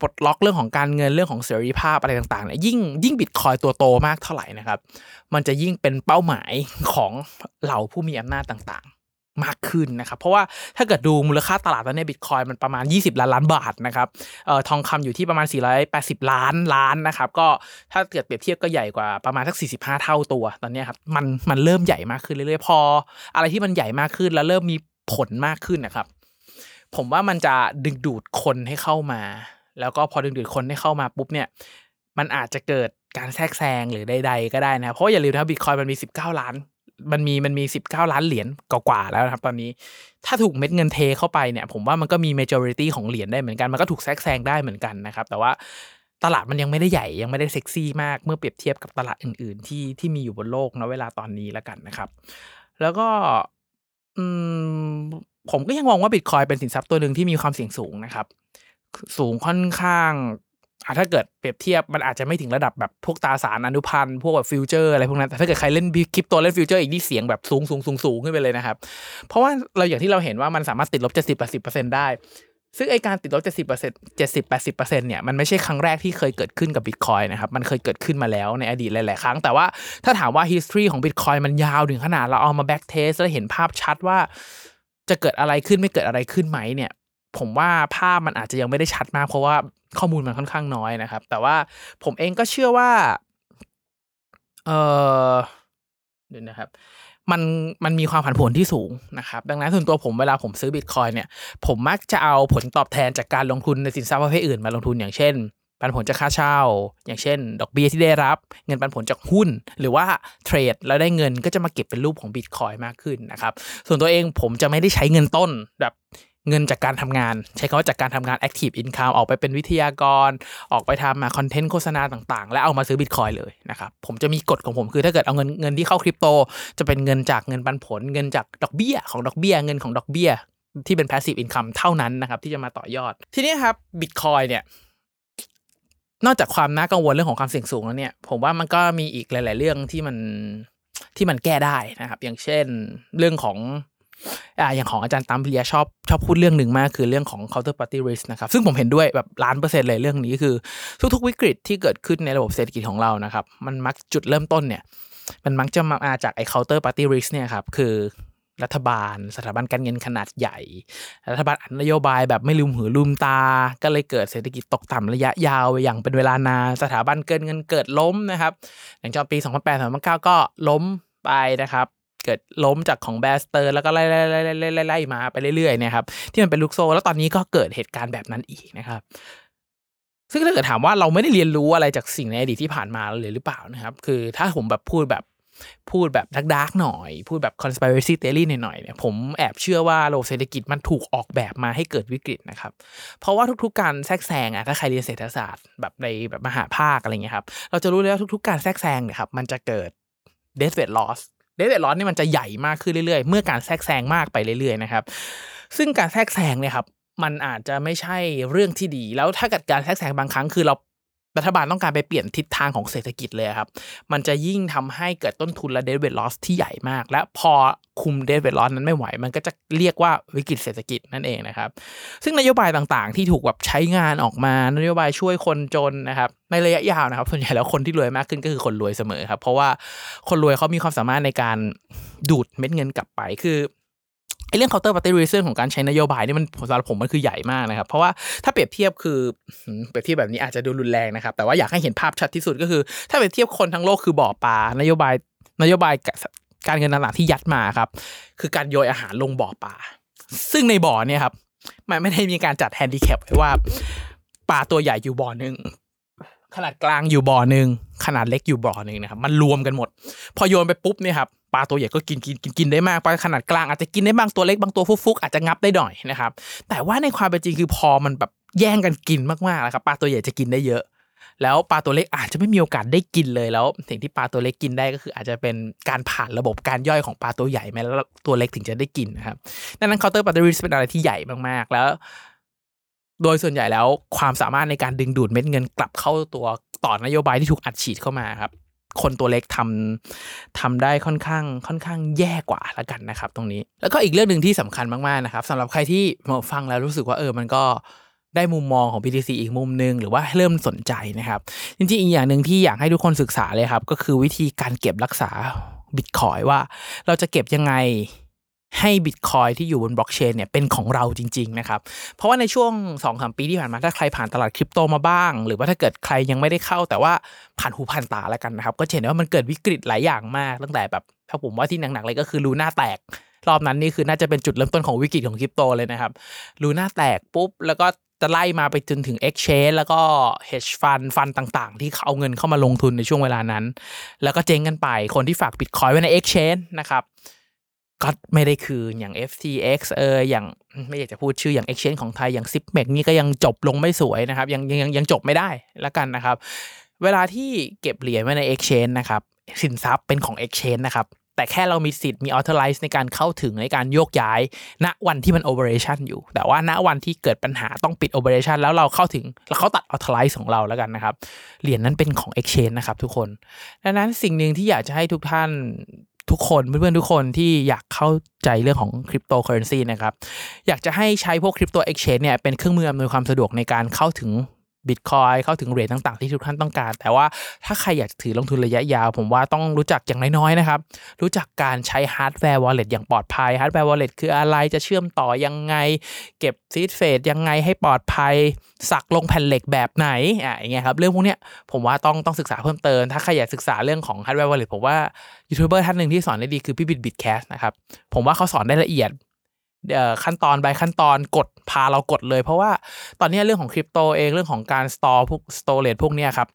ปลดล็อกเรื่องของการเงินเรื่องของเสรีภาพอะไรต่างๆเนี่ยยิ่งยิ่งบิตคอยตัวโตมากเท่าไหร่นะครับ มันจะยิ่งเป็นเป้าหมายของเหล่าผู้มีอำนาจต่าง มากขึ้นนะครับ เพราะว่าถ้าเกิดดูมูลค่าตลาดตอนนี้บิตคอยมันประมาณ 20 ล้านล้านบาทนะครับเอ่อทองคำอยู่ที่ประมาณ 480 ล้านล้านนะครับ ก็ถ้าเกิดเปรียบเทียบก็ใหญ่กว่าประมาณสัก 45 เท่าตัวตอนนี้ครับมันมันเริ่มใหญ่มากขึ้นเรื่อยๆพอ อะไรที่มันใหญ่มากขึ้นแล้วเริ่มมีผลมากขึ้นนะครับ ผมว่ามันจะดึงดูดคนให้เข้ามา แล้วก็พอดึงดูดคนให้เข้ามาปุ๊บเนี่ยมันอาจจะเกิดการแทรกแซงหรือใดๆก็ได้นะเพราะอย่าลืมนะบิตคอยมันมี 19 ล้าน มันมีมันมีสิบเก้าล้านเหรียญกว่าแล้วนะครับตอนนี้ ถ้าถูกเม็ดเงินเทเข้าไปเนี่ย ผมว่ามันก็มี majority ของเหรียญได้เหมือนกัน มันก็ถูกแทรกแซงได้เหมือนกันนะครับ แต่ว่าตลาดมันยังไม่ได้ใหญ่ยังไม่ได้เซ็กซี่มากเมื่อเปรียบเทียบกับตลาดอื่น ๆ ที่ที่มีอยู่บนโลกนะเวลาตอนนี้แล้วกันนะครับ แล้วก็อืมผมก็ยังมองว่าบิตคอยน์เป็นสินทรัพย์ตัวหนึ่งที่มีความเสี่ยงสูงนะครับ สูงค่อนข้าง ถ้าเกิดเปรียบเทียบมันอาจจะไม่ถึงระดับแบบพวกตราสารอนุพันธ์พวกแบบ future อะไรพวกนั้นแต่ถ้าเกิดใครเล่นคริปโตเล่น future อีกนี่เสี่ยงแบบสูงสูงสูงสูงขึ้นไปเลยนะครับ เพราะว่าเราอย่างที่เราเห็นว่ามันสามารถติดลบเจ็ดสิบแปดสิบเปอร์เซ็นได้ ซึ่งไอ้การติดลบเจ็ดสิบเปอร์เซ็นต์เจ็ดสิบแปดสิบเปอร์เซ็นต์เนี่ยมันไม่ใช่ครั้งแรกที่เคยเกิดขึ้นกับบิตคอยน์นะครับมันเคยเกิดขึ้นมาแล้วในอดีตหลาย ๆ ครั้งแต่ว่าถ้าถามว่า history ของบิตคอยน์มันยาวถึงขนาดเราเอามา backtest แล้วเห็นภาพชัดว่าจะเกิดอะไรขึ้นไม่เกิดอะไรขึ้นไหมเนี่ย ผมว่าภาพมันอาจจะยังไม่ได้ชัดมากเพราะว่าข้อมูลมันค่อนข้างน้อยนะครับ แต่ว่าผมเองก็เชื่อว่า เออเดี๋ยวนะครับ มันมันมีความผันผวนที่สูงนะครับ ดังนั้นส่วนตัวผมเวลาผมซื้อบิตคอยเนี่ย ผมมักจะเอาผลตอบแทนจากการลงทุนในสินทรัพย์ประเภทอื่นมาลงทุนอย่างเช่นปันผลจากค่าเช่า อย่างเช่น ดอกเบี้ยที่ได้รับ เงินปันผลจากหุ้น หรือว่าเทรดแล้วได้เงินก็จะมาเก็บเป็นรูปของบิตคอยมากขึ้นนะครับ ส่วนตัวเองผมจะไม่ได้ใช้เงินต้นแบบ เงินจากการทำงาน ใช้คำว่าจากการทำงาน active income ออกไปเป็นวิทยากร ออกไปทำคอนเทนต์โฆษณาต่างๆ และเอามาซื้อบิตคอยเลยนะครับ ผมจะมีกฎของผมคือถ้าเกิดเอาเงินเงินที่เข้าคริปโต จะเป็นเงินจากเงินปันผล เงินจากดอกเบี้ยของดอกเบี้ย เงินของดอกเบี้ย ที่เป็น passive income เท่านั้นนะครับ ที่จะมาต่อยอด ทีนี้ครับบิตคอยเนี่ยนอกจากความน่ากังวลเรื่องของความเสี่ยงสูงแล้วเนี่ย ผมว่ามันก็มีอีกหลาย ๆ เรื่องที่มันที่มันแก้ได้นะครับ อย่างเช่น เรื่องของ อ่าอย่างของอาจารย์ตัมพิยาชอบชอบพูดเรื่องหนึ่งมากคือเรื่องของ counterparty risk นะครับซึ่งผมเห็นด้วยแบบล้านเปอร์เซ็นต์เลยเรื่องนี้คือ ทุกๆวิกฤตที่เกิดขึ้นในระบบเศรษฐกิจของเรานะครับมันมักจุดเริ่มต้นเนี่ยมันมักจะมาจากไอ้ counterparty risk เนี่ยครับคือรัฐบาล สถาบันการเงินขนาดใหญ่ รัฐบาลอันนโยบายแบบไม่ลืมหูลืมตา ก็เลยเกิดเศรษฐกิจตกต่ำระยะยาวอย่างเป็นเวลานานสถาบันเกินเงินเกิดล้มนะครับอย่างจอปี 2008-2009 ก็ล้มไปนะครับ เกิดล้มจากของแบสเตอร์ แล้วก็ไล่ไล่ไล่ไล่ไล่มาไปเรื่อยๆเนี่ยครับที่มันเป็นลูกโซ่แล้วตอนนี้ก็เกิดเหตุการณ์แบบนั้นอีกนะครับ ซึ่งถ้าเกิดถามว่าเราไม่ได้เรียนรู้อะไรจากสิ่งในอดีตที่ผ่านมาเลยหรือเปล่านะครับ คือถ้าผมแบบพูดแบบพูดแบบดักๆหน่อย พูดแบบ conspiracy theory หน่อยๆเนี่ยผมแอบเชื่อว่าระบบเศรษฐกิจมันถูกออกแบบมาให้เกิดวิกฤตนะครับ เพราะว่าทุกๆการแทรกแซงอะถ้าใครเรียนเศรษฐศาสตร์แบบในแบบมหาภาคอะไรเงี้ยครับ เราจะรู้เลยว่าทุกๆการแทรกแซงเนี่ยครับมันจะเกิด death rate loss เดทเวทร้อนนี่มันจะใหญ่มากขึ้นเรื่อยๆ เมื่อการแทรกแซงมากไปเรื่อยๆนะครับซึ่งการแทรกแซงเนี่ยครับมันอาจจะไม่ใช่เรื่องที่ดี แล้วถ้าเกิดการแทรกแซงบางครั้งคือเรา รัฐบาลต้องการไปเปลี่ยนทิศทางของเศรษฐกิจเลยครับ มันจะยิ่งทำให้เกิดต้นทุนและเดเวทลอสที่ใหญ่มาก และพอคุมเดเวทลอสนั้นไม่ไหว มันก็จะเรียกว่าวิกฤตเศรษฐกิจนั่นเองนะครับ ซึ่งนโยบายต่างๆ ที่ถูกแบบใช้งานออกมานโยบายช่วยคนจนนะครับในระยะยาวนะครับ ส่วนใหญ่แล้วคนที่รวยมากขึ้นก็คือคนรวยเสมอครับ เพราะว่าคนรวยเขามีความสามารถในการดูดเม็ดเงินกลับไปคือ เรื่อง counterparty risk ของการใช้นโยบายนี่มันสำหรับผมมันคือใหญ่มากนะครับ เพราะว่าถ้าเปรียบเทียบคือเปรียบเทียบแบบนี้อาจจะดูรุนแรงนะครับ แต่ว่าอยากให้เห็นภาพชัดที่สุดก็คือ ถ้าเปรียบเทียบคนทั้งโลกคือบ่อปลานโยบายนโยบายการเงินต่างๆที่ยัดมาครับ คือการโยนอาหารลงบ่อปลาซึ่งในบ่อเนี่ยครับมันไม่ได้มีการจัดแฮนดิแคปไว้ว่าปลาตัวใหญ่อยู่บ่อหนึ่ง ขนาดกลางอยู่บ่อหนึ่งขนาดเล็กอยู่บ่อหนึ่งนะครับมันรวมกันหมด พอโยนไปปุ๊บเนี่ยครับปลาตัวใหญ่ก็กินกินกินกินได้มากปลาขนาดกลางอาจจะกินได้บางตัวเล็กบางตัวฟลุกๆอาจจะงับได้หน่อยนะครับ แต่ว่าในความเป็นจริงคือพอมันแบบแย่งกันกินมากๆแล้วครับปลาตัวใหญ่จะกินได้เยอะ แล้วปลาตัวเล็กอาจจะไม่มีโอกาสได้กินเลยแล้วสิ่งที่ปลาตัวเล็กกินได้ก็คืออาจจะเป็นการผ่านระบบการย่อยของปลาตัวใหญ่ไหมแล้วตัวเล็กถึงจะได้กินนะครับดังนั้น counterparty risk เป็นอะไรที่ใหญ่มากๆแล้ว โดยส่วนใหญ่แล้วความสามารถในการดึงดูดเม็ดเงินกลับเข้าตัวต่อนโยบายที่ถูกอัดฉีดเข้ามาครับ คนตัวเล็กทำทำได้ค่อนข้างค่อนข้างแย่กว่าละกันนะครับ ตรงนี้ แล้วก็อีกเรื่องหนึ่งที่สำคัญมากๆนะครับสำหรับใครที่ฟังแล้วรู้สึกว่าเออมันก็ได้มุมมองของ BTC อีกมุมหนึ่งหรือว่าเริ่มสนใจนะครับ จริงๆ อีกอย่างหนึ่งที่อยากให้ทุกคนศึกษาเลยครับ ก็คือวิธีการเก็บรักษาบิตคอยว่าเราจะเก็บยังไง ให้บิตคอยที่อยู่บนบล็อกเชนเนี่ยเป็นของเราจริงๆนะครับ เพราะว่าในช่วง2อสปีที่ผ่านมาถ้าใครผ่านตลาดคริปโตมาบ้าง หรือว่าถ้าเกิดใครยังไม่ได้เข้า แต่ว่าผ่านหูผ่านตาแล้วกันนะครับ ก็เห็นว่ามันเกิดวิกฤตหลายอย่างมากตั้งแต่แบบถ้าผมว่าที่หนักๆเลยก็คือลูน่าแตก รอบนั้นนี่คือน่าจะเป็นจุดเริ่มต้นของวิกฤตของคริปโตเลยนะครับลูน่าแตกปุ๊บแล้วก็จะไล่มาไปจนถึง Exchange แล้วก็ Hedge Fund ฟันต่างๆ ที่เขาเอาเงินเข้ามาลงทุนในช่วงเวลานั้น แล้วก็เจ๊งกันไปคนที่ฝาก Bitcoin ไว้ใน Exchange นะครับ ก็ไม่ได้คืนอย่าง FTX เอออย่างไม่อยากจะพูดชื่ออย่าง Exchange ของไทยอย่าง Zipmex นี่ก็ยังจบลงไม่สวยนะครับ ยังยังยังจบไม่ได้ละกันนะครับ เวลาที่เก็บเหรียญไว้ใน Exchange นะครับสินทรัพย์เป็นของ Exchange นะครับแต่แค่เรามีสิทธิ์มี authorize ในการเข้าถึงในการโยกย้าย ณวันที่มัน operation อยู่ แต่ว่าณวันที่เกิดปัญหาต้องปิด operation แล้วเราเข้าถึงแล้วเขาตัด authorize ของเราแล้วกันนะครับเหรียญนั้นเป็นของ exchange นะครับทุกคน ดังนั้นสิ่งหนึ่งที่อยากจะให้ทุกท่าน ทุกคนเพื่อนๆทุกคนที่อยากเข้าใจเรื่องของคริปโตเคอเรนซีนะครับอยากจะให้ใช้พวก crypto exchange เนี่ยเป็นเครื่องมืออำนวยความสะดวกในการเข้าถึง บิตคอยน์เข้าถึงเหรียญต่างๆ ที่ทุกท่านต้องการ แต่ว่าถ้าใครอยากถือลงทุนระยะยาว ผมว่าต้องรู้จักอย่างน้อยๆนะครับ รู้จักการใช้ hardware wallet อย่างปลอดภัย hardware wallet คืออะไรจะเชื่อมต่อยังไง เก็บ seed phrase ยังไงให้ปลอดภัย สลักลงแผ่นเหล็กแบบไหนอะอย่างเงี้ยครับเรื่องพวกเนี้ยผมว่าต้องต้องศึกษาเพิ่มเติม ถ้าใครอยากศึกษาเรื่องของ hardware wallet ผมว่ายูทูบเบอร์ท่านหนึ่งที่สอนได้ดีคือพี่บิท Bitcast นะครับผมว่าเขาสอนได้ละเอียด ขั้นตอน by ขั้นตอนกดพาเรากดเลย เพราะว่าตอนนี้เรื่องของคริปโตเองเรื่องของการ store พวก storage พวกเนี้ยครับ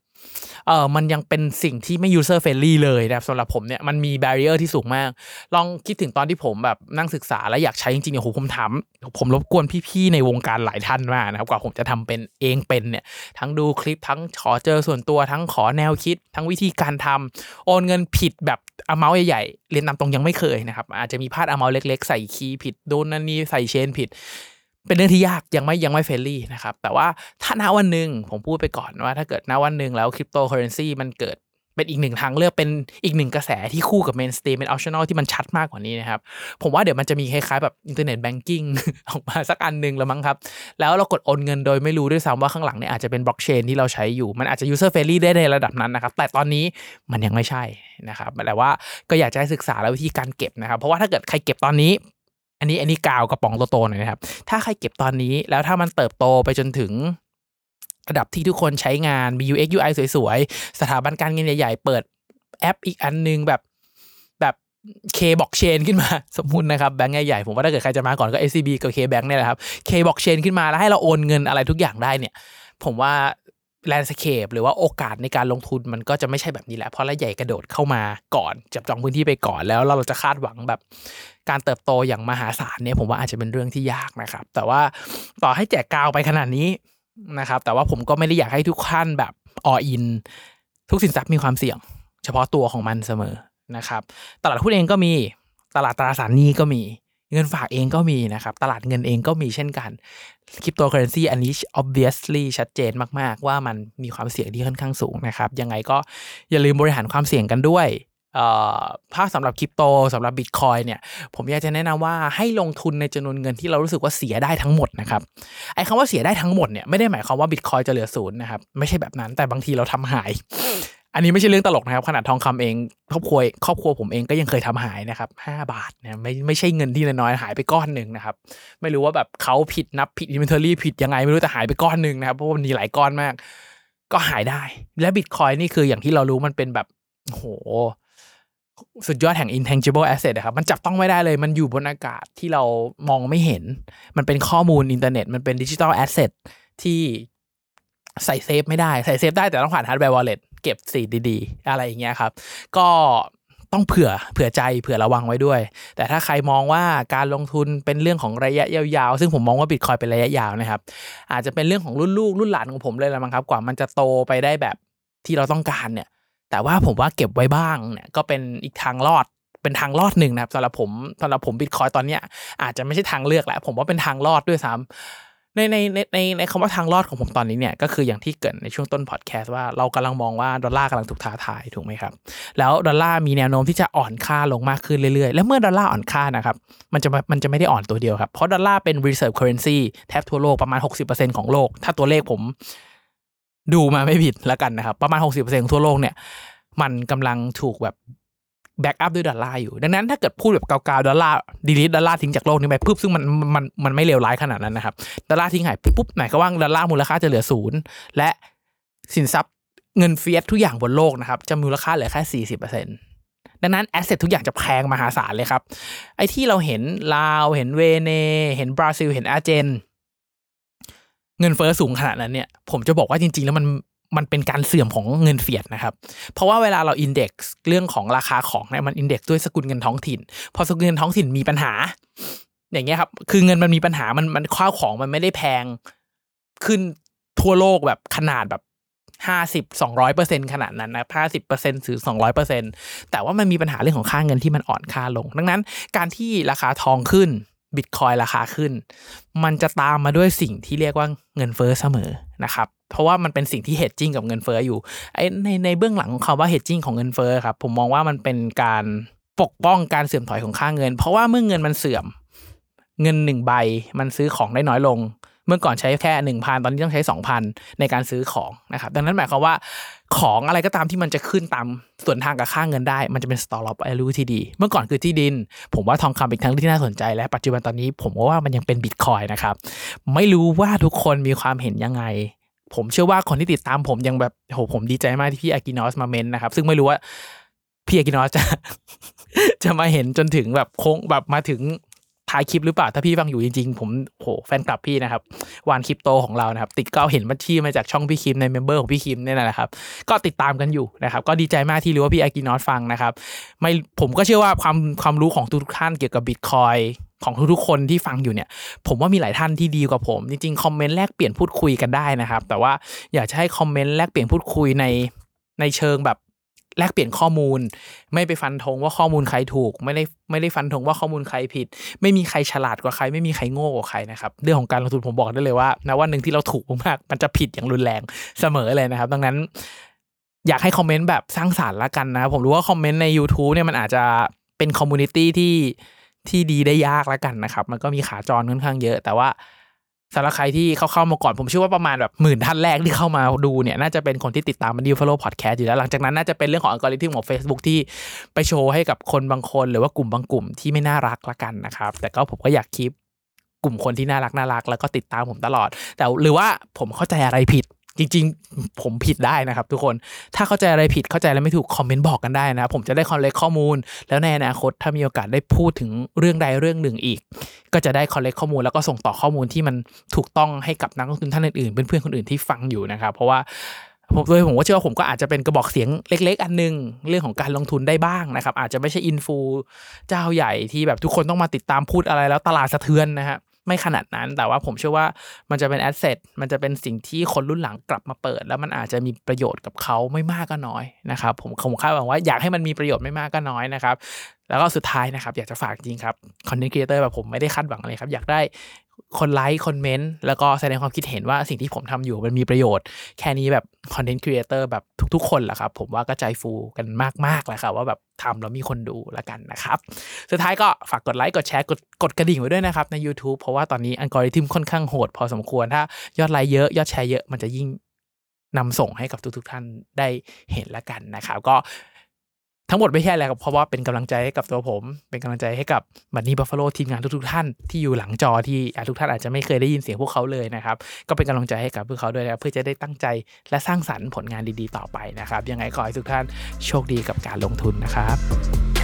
เออมันยังเป็นสิ่งที่ไม่ user friendly เลยนะครับสำหรับผมเนี่ยมันมี barrier ที่สูงมาก ลองคิดถึงตอนที่ผมแบบนั่งศึกษาแล้วอยากใช้จริงๆโอ้โหผมถามผมรบกวนพี่ๆในวงการหลายท่านมากนะครับกว่าผมจะทำเป็นเองเป็นเนี่ยทั้งดูคลิปทั้งขอเจอส่วนตัวทั้งขอแนวคิด ทั้งวิธีการทำโอนเงินผิดแบบอเมาส์ใหญ่ๆเรียนนำตรงยังไม่เคยนะครับอาจจะมีพลาดอเมาส์เล็ก ๆ ใส่ key ผิดโดนนั่นนี่ใส่ chain ผิด เป็นเรื่องที่ยากยังไม่ยังไม่ friendly นะครับ แต่ว่าถ้าณวันหนึ่งผมพูดไปก่อนว่า ถ้าเกิดณวันหนึ่งแล้วคริปโตเคอเรนซีมันเกิดเป็นอีกหนึ่งทางเลือกเป็นอีกหนึ่งกระแสที่คู่กับ mainstream เป็น optional ที่มันชัดมากกว่านี้นะครับ ผมว่าเดี๋ยวมันจะมีคล้ายๆแบบ internet banking ออกมาสักอันหนึ่งแล้วมั้งครับ แล้วเรากดโอนเงินโดยไม่รู้ด้วยซ้ำว่าข้างหลังเนี่ยอาจจะเป็นบล็อกเชนที่เราใช้อยู่ มันอาจจะ user friendly ได้ในระดับนั้นนะครับ แต่ตอนนี้มันยังไม่ใช่นะครับแต่ว่าก็อยากจะให้ศึกษาแล้ววิธีการเก็บนะครับ เพราะว่าถ้าเกิดใครเก็บตอนนี้ อันนี้อันนี้กาวกระป๋องโตๆหน่อยนะครับ ถ้าใครเก็บตอนนี้แล้วถ้ามันเติบโตไปจนถึงระดับที่ทุกคนใช้งานมี UX UI สวยๆ สถาบันการเงินใหญ่ๆ เปิดแอปอีกอันนึงแบบแบบเคบอกเชนขึ้นมา สมมุตินะครับแบงก์ใหญ่ๆ ผมว่าถ้าเกิดใครจะมาก่อนก็ SCB กับ K Bank เนี่ยแหละครับ K บอกเชนขึ้นมาแล้วให้เราโอนเงินอะไรทุกอย่างได้เนี่ย ผมว่าแลนด์สเคปหรือว่าโอกาสในการลงทุนมันก็จะไม่ใช่แบบนี้แหละ เพราะรายใหญ่กระโดดเข้ามาก่อน จับจองพื้นที่ไปก่อนแล้วเราจะคาดหวังแบบ การเติบโตอย่างมหาศาลเนี่ยผมว่าอาจจะเป็นเรื่องที่ยากนะครับ แต่ว่าต่อให้แจกกาวไปขนาดนี้นะครับ แต่ว่าผมก็ไม่ได้อยากให้ทุกท่านแบบall in ทุกสินทรัพย์มีความเสี่ยง เฉพาะตัวของมันเสมอนะครับ ตลาดหุ้นเองก็มีตลาดตราสารหนี้ก็มีเงินฝากเองก็มีนะครับ ตลาดเงินเองก็มีเช่นกันคริปโตเคอเรนซีอันนี้ obviously ชัดเจนมาก ๆ ว่ามันมีความเสี่ยงที่ค่อนข้างสูงนะครับ ยังไงก็อย่าลืมบริหารความเสี่ยงกันด้วย ถ้าสำหรับคริปโตสำหรับบิตคอยน์เนี่ยผมอยากจะแนะนำว่าให้ลงทุนในจำนวนเงินที่เรารู้สึกว่าเสียได้ทั้งหมดนะครับไอ้คำว่าเสียได้ทั้งหมดเนี่ยไม่ได้หมายความว่าบิตคอยจะเหลือศูนย์นะครับไม่ใช่แบบนั้นแต่บางทีเราทำหาย อันนี้ไม่ใช่เรื่องตลกนะครับขนาดทองคำเองครอบครัวครอบครัวผมเองก็ยังเคยทำหายนะครับห้าบาทเนี่ยไม่ไม่ใช่เงินที่น้อยหายไปก้อนหนึ่งนะครับไม่รู้ว่าแบบเขาผิดนับผิดอินเวนทอรี่ผิดยังไงไม่รู้แต่หายไปก้อนหนึ่งนะครับเพราะมันมีหลายก้อนมาก ก็หายได้ และบิตคอยนี่คืออย่างที่เรารู้มันเป็นแบบโห สุดยอดแห่ง intangible asset นะครับ มันจับต้องไม่ได้เลย มันอยู่บนอากาศที่เรามองไม่เห็น มันเป็นข้อมูลอินเทอร์เน็ต มันเป็น digital asset ที่ใส่เซฟไม่ได้ ใส่เซฟได้แต่ต้องผ่าน hardware wallet เก็บ seed ดีๆ อะไรอย่างเงี้ยครับ ก็ต้องเผื่อเผื่อใจเผื่อระวังไว้ด้วย แต่ถ้าใครมองว่าการลงทุนเป็นเรื่องของระยะยาวๆ ซึ่งผมมองว่าบิตคอยน์เป็นระยะยาวนะครับ อาจจะเป็นเรื่องของรุ่นลูกรุ่นหลานของผมเลยละมั้งครับ กว่ามันจะโตไปได้แบบที่เราต้องการเนี่ย แต่ว่าผมว่าเก็บไว้บ้างเนี่ยก็เป็นอีกทางรอดเป็นทางรอดหนึ่งนะครับสำหรับผมสำหรับผมบิตคอยน์ตอนเนี้ยอาจจะไม่ใช่ทางเลือกแล้วผมว่าเป็นทางรอดด้วยซ้ำในในในในในคำว่าทางรอดของผมตอนนี้เนี่ยก็คืออย่างที่เกริ่นในช่วงต้นพอดแคสต์ว่าเรากำลังมองว่าดอลลาร์กำลังถูกท้าทายถูกไหมครับ แล้วดอลลาร์มีแนวโน้มที่จะอ่อนค่าลงมากขึ้นเรื่อยๆ แล้วเมื่อดอลลาร์อ่อนค่านะครับมันจะมันจะไม่ได้อ่อนตัวเดียวครับเพราะดอลลาร์เป็น reserve currency แทบทั่วโลกประมาณ 60%ของโลก ถ้าตัวเลขผม ดูมาไม่ผิดแล้วกันนะครับ ประมาณ 60%ของทั่วโลกเนี่ย มันกำลังถูกแบบ back up ด้วยดอลลาร์อยู่ ดังนั้นถ้าเกิดพูดแบบกาวๆดอลลาร์ delete ดอลลาร์ทิ้งจากโลกนี้ไปปุ๊บซึ่งมันมันมันไม่เลวร้ายขนาดนั้นนะครับดอลลาร์ทิ้งหายปุ๊บนั่นแปลว่าดอลลาร์มูลค่าจะเหลือศูนย์และสินทรัพย์เงิน fiat ทุกอย่างบนโลกนะครับจะมูลค่าเหลือแค่สี่สิบเปอร์เซ็นต์ดังนั้น asset ทุกอย่างจะแพงมหาศาลเลยครับ ไอ้ที่เราเห็นลาว เห็นเวเน เห็นบราซิล เห็นอาร์เจน เงินเฟ้อสูงขนาดนั้นเนี่ย ผมจะบอกว่าจริง ๆ แล้วมันมันเป็นการเสื่อมของเงินเฟียดนะครับ เพราะว่าเวลาเราอินเด็กซ์เรื่องของราคาของเนี่ยมันอินเด็กซ์ด้วยสกุลเงินท้องถิ่น พอสกุลเงินท้องถิ่นมีปัญหา อย่างเงี้ยครับ คือเงินมันมีปัญหา มันมันข้าวของมันไม่ได้แพงขึ้นทั่วโลกแบบขนาดแบบห้าสิบสองร้อยเปอร์เซ็นขนาดนั้นนะห้าสิบเปอร์เซ็นต์หรือสองร้อยเปอร์เซ็นแต่ว่ามันมีปัญหาเรื่องของค่าเงินที่มันอ่อนค่าลง ดังนั้นการที่ราคาทองขึ้น บิตคอยราคาขึ้น มันจะตามมาด้วยสิ่งที่เรียกว่าเงินเฟ้อเสมอนะครับ เพราะว่ามันเป็นสิ่งที่เฮดจิ้งกับเงินเฟ้ออยู่ไอในในเบื้องหลังของคำว่าเฮดจิ้งของเงินเฟ้อครับ ผมมองว่ามันเป็นการปกป้องการเสื่อมถอยของค่าเงิน เพราะว่าเมื่อเงินมันเสื่อม เงินหนึ่งใบมันซื้อของได้น้อยลง เมื่อก่อนใช้แค่หนึ่งพันตอนนี้ต้องใช้สองพันในการซื้อของนะครับ ดังนั้นหมายความว่า ของอะไรก็ตามที่มันจะขึ้นตามส่วนทางกับค่าเงินได้ มันจะเป็น store of value ที่ดี เมื่อก่อนคือที่ดิน ผมว่าทองคำเป็นทั้งที่น่าสนใจ และปัจจุบันตอนนี้ผมว่ามันยังเป็นบิตคอยน์นะครับ ไม่รู้ว่าทุกคนมีความเห็นยังไง ผมเชื่อว่าคนที่ติดตามผมยังแบบโหผมดีใจมากที่พี่อากินอสมาเมนต์นะครับ ซึ่งไม่รู้ว่าพี่อากินอสจะจะมาเห็นจนถึงแบบโค้งแบบมาถึง ท้ายคลิปหรือเปล่า ถ้าพี่ฟังอยู่จริงๆ ผมโหแฟนคลับพี่นะครับ วงคริปโตของเรานะครับ ติดก็เห็นบัญชีมาจากช่องพี่คิมใน member ของพี่คิมเนี่ยนะครับ ก็ติดตามกันอยู่นะครับ ก็ดีใจมากที่รู้ว่าพี่อากินอสฟังนะครับ ไม่ผมก็เชื่อว่าความความรู้ของทุกท่านเกี่ยวกับบิตคอยของทุกๆคนที่ฟังอยู่เนี่ย ผมว่ามีหลายท่านที่ดีกว่าผม จริงๆ คอมเมนต์แลกเปลี่ยนพูดคุยกันได้นะครับ แต่ว่าอยากจะให้คอมเมนต์แลกเปลี่ยนพูดคุยในในเชิงแบบ แลกเปลี่ยนข้อมูล ไม่ไปฟันธงว่าข้อมูลใครถูก ไม่ได้ไม่ได้ฟันธงว่าข้อมูลใครผิด ไม่มีใครฉลาดกว่าใคร ไม่มีใครโง่กว่าใครนะครับเรื่องของการลงทุนผมบอกได้เลยว่าณวันหนึ่งที่เราถูกมากมันจะผิดอย่างรุนแรงเสมอเลยนะครับ ดังนั้น อยากให้คอมเมนต์แบบสร้างสรรค์ละกันนะผมรู้ว่าคอมเมนต์ใน YouTube เนี่ยมันอาจจะเป็น community ที่ที่ดีได้ยากล้วกันนะครับ มันก็มีขาจรค่อนข้างเยอะ แต่ว่า สำหรับใครที่เข้าเข้ามาก่อนผมเชื่อว่าประมาณแบบหมื่นท่านแรกที่เข้ามาดูเนี่ยน่าจะเป็นคนที่ติดตาม Money Buffalo Podcast อยู่แล้ว หลังจากนั้นน่าจะเป็นเรื่องของอัลกอริทึมของ Facebook ที่ไปโชว์ให้กับคนบางคน หรือว่ากลุ่มบางกลุ่มที่ไม่น่ารักละกันนะครับแต่ก็ผมก็อยากคลิปกลุ่มคนที่น่ารักน่ารักแล้วก็ติดตามผมตลอด แต่หรือว่าผมเข้าใจอะไรผิด จริงๆ ผมผิดได้นะครับ ทุกคน ถ้าเข้าใจอะไรผิดเข้าใจอะไรไม่ถูกคอมเมนต์บอกกันได้นะ ผมจะได้ collect ข้อมูล แล้วในอนาคตถ้ามีโอกาสได้พูดถึงเรื่องใดเรื่องหนึ่งอีก ก็จะได้ collect ข้อมูลแล้วก็ส่งต่อข้อมูลที่มันถูกต้องให้กับนักลงทุนท่านอื่นๆ เพื่อนๆคนอื่นที่ฟังอยู่นะครับ เพราะว่าผมโดยผมก็เชื่อว่าผมก็อาจจะเป็นกระบอกเสียงเล็ก ๆ อันหนึ่ง เรื่องของการลงทุนได้บ้างนะครับ อาจจะไม่ใช่ influ เจ้าใหญ่ที่แบบทุกคนต้องมาติดตามพูดอะไรแล้วตลาดสะเทือนนะฮะ ไม่ขนาดนั้น แต่ว่าผมเชื่อว่ามันจะเป็น asset มันจะเป็นสิ่งที่คนรุ่นหลังกลับมาเปิด แล้วมันอาจจะมีประโยชน์กับเขาไม่มากก็น้อยนะครับผมคงคาดหวังว่าอยากให้มันมีประโยชน์ไม่มากก็น้อยนะครับ แล้วก็สุดท้ายนะครับ อยากจะฝากจริงครับ content creator แบบผมไม่ได้คาดหวังอะไรครับ อยากได้คนไลค์คอมเมนต์แล้วก็แสดงความคิดเห็นว่าสิ่งที่ผมทำอยู่มันมีประโยชน์ แค่นี้แบบ content creator แบบทุกๆ คนแหละครับ ผมว่าก็ใจฟูกันมากๆแหละครับว่าแบบทำแล้วมีคนดูแล้วกันนะครับ สุดท้ายก็ฝากกดไลค์กดแชร์กดกดกระดิ่งไว้ด้วยนะครับ ใน YouTube เพราะว่าตอนนี้อัลกอริทึมค่อนข้างโหดพอสมควรถ้ายอดไลค์เยอะยอดแชร์เยอะมันจะยิ่งนำส่งให้กับทุกๆท่านได้เห็นแล้วกันนะครับ ก็ ทั้งหมดไม่ใช่อะไรครับเพราะว่าเป็นกำลังใจให้กับตัวผม เป็นกำลังใจให้กับ Money Buffalo ทีมงานทุกๆท่านที่อยู่หลังจอที่อาจทุกท่านอาจจะไม่เคยได้ยินเสียงพวกเขาเลยนะครับ ก็เป็นกำลังใจให้กับพวกเขาด้วยนะเพื่อจะได้ตั้งใจและสร้างสรรค์ผลงานดีๆ ต่อไปนะครับ ยังไงขอให้ทุกท่านโชคดีกับการลงทุนนะครับ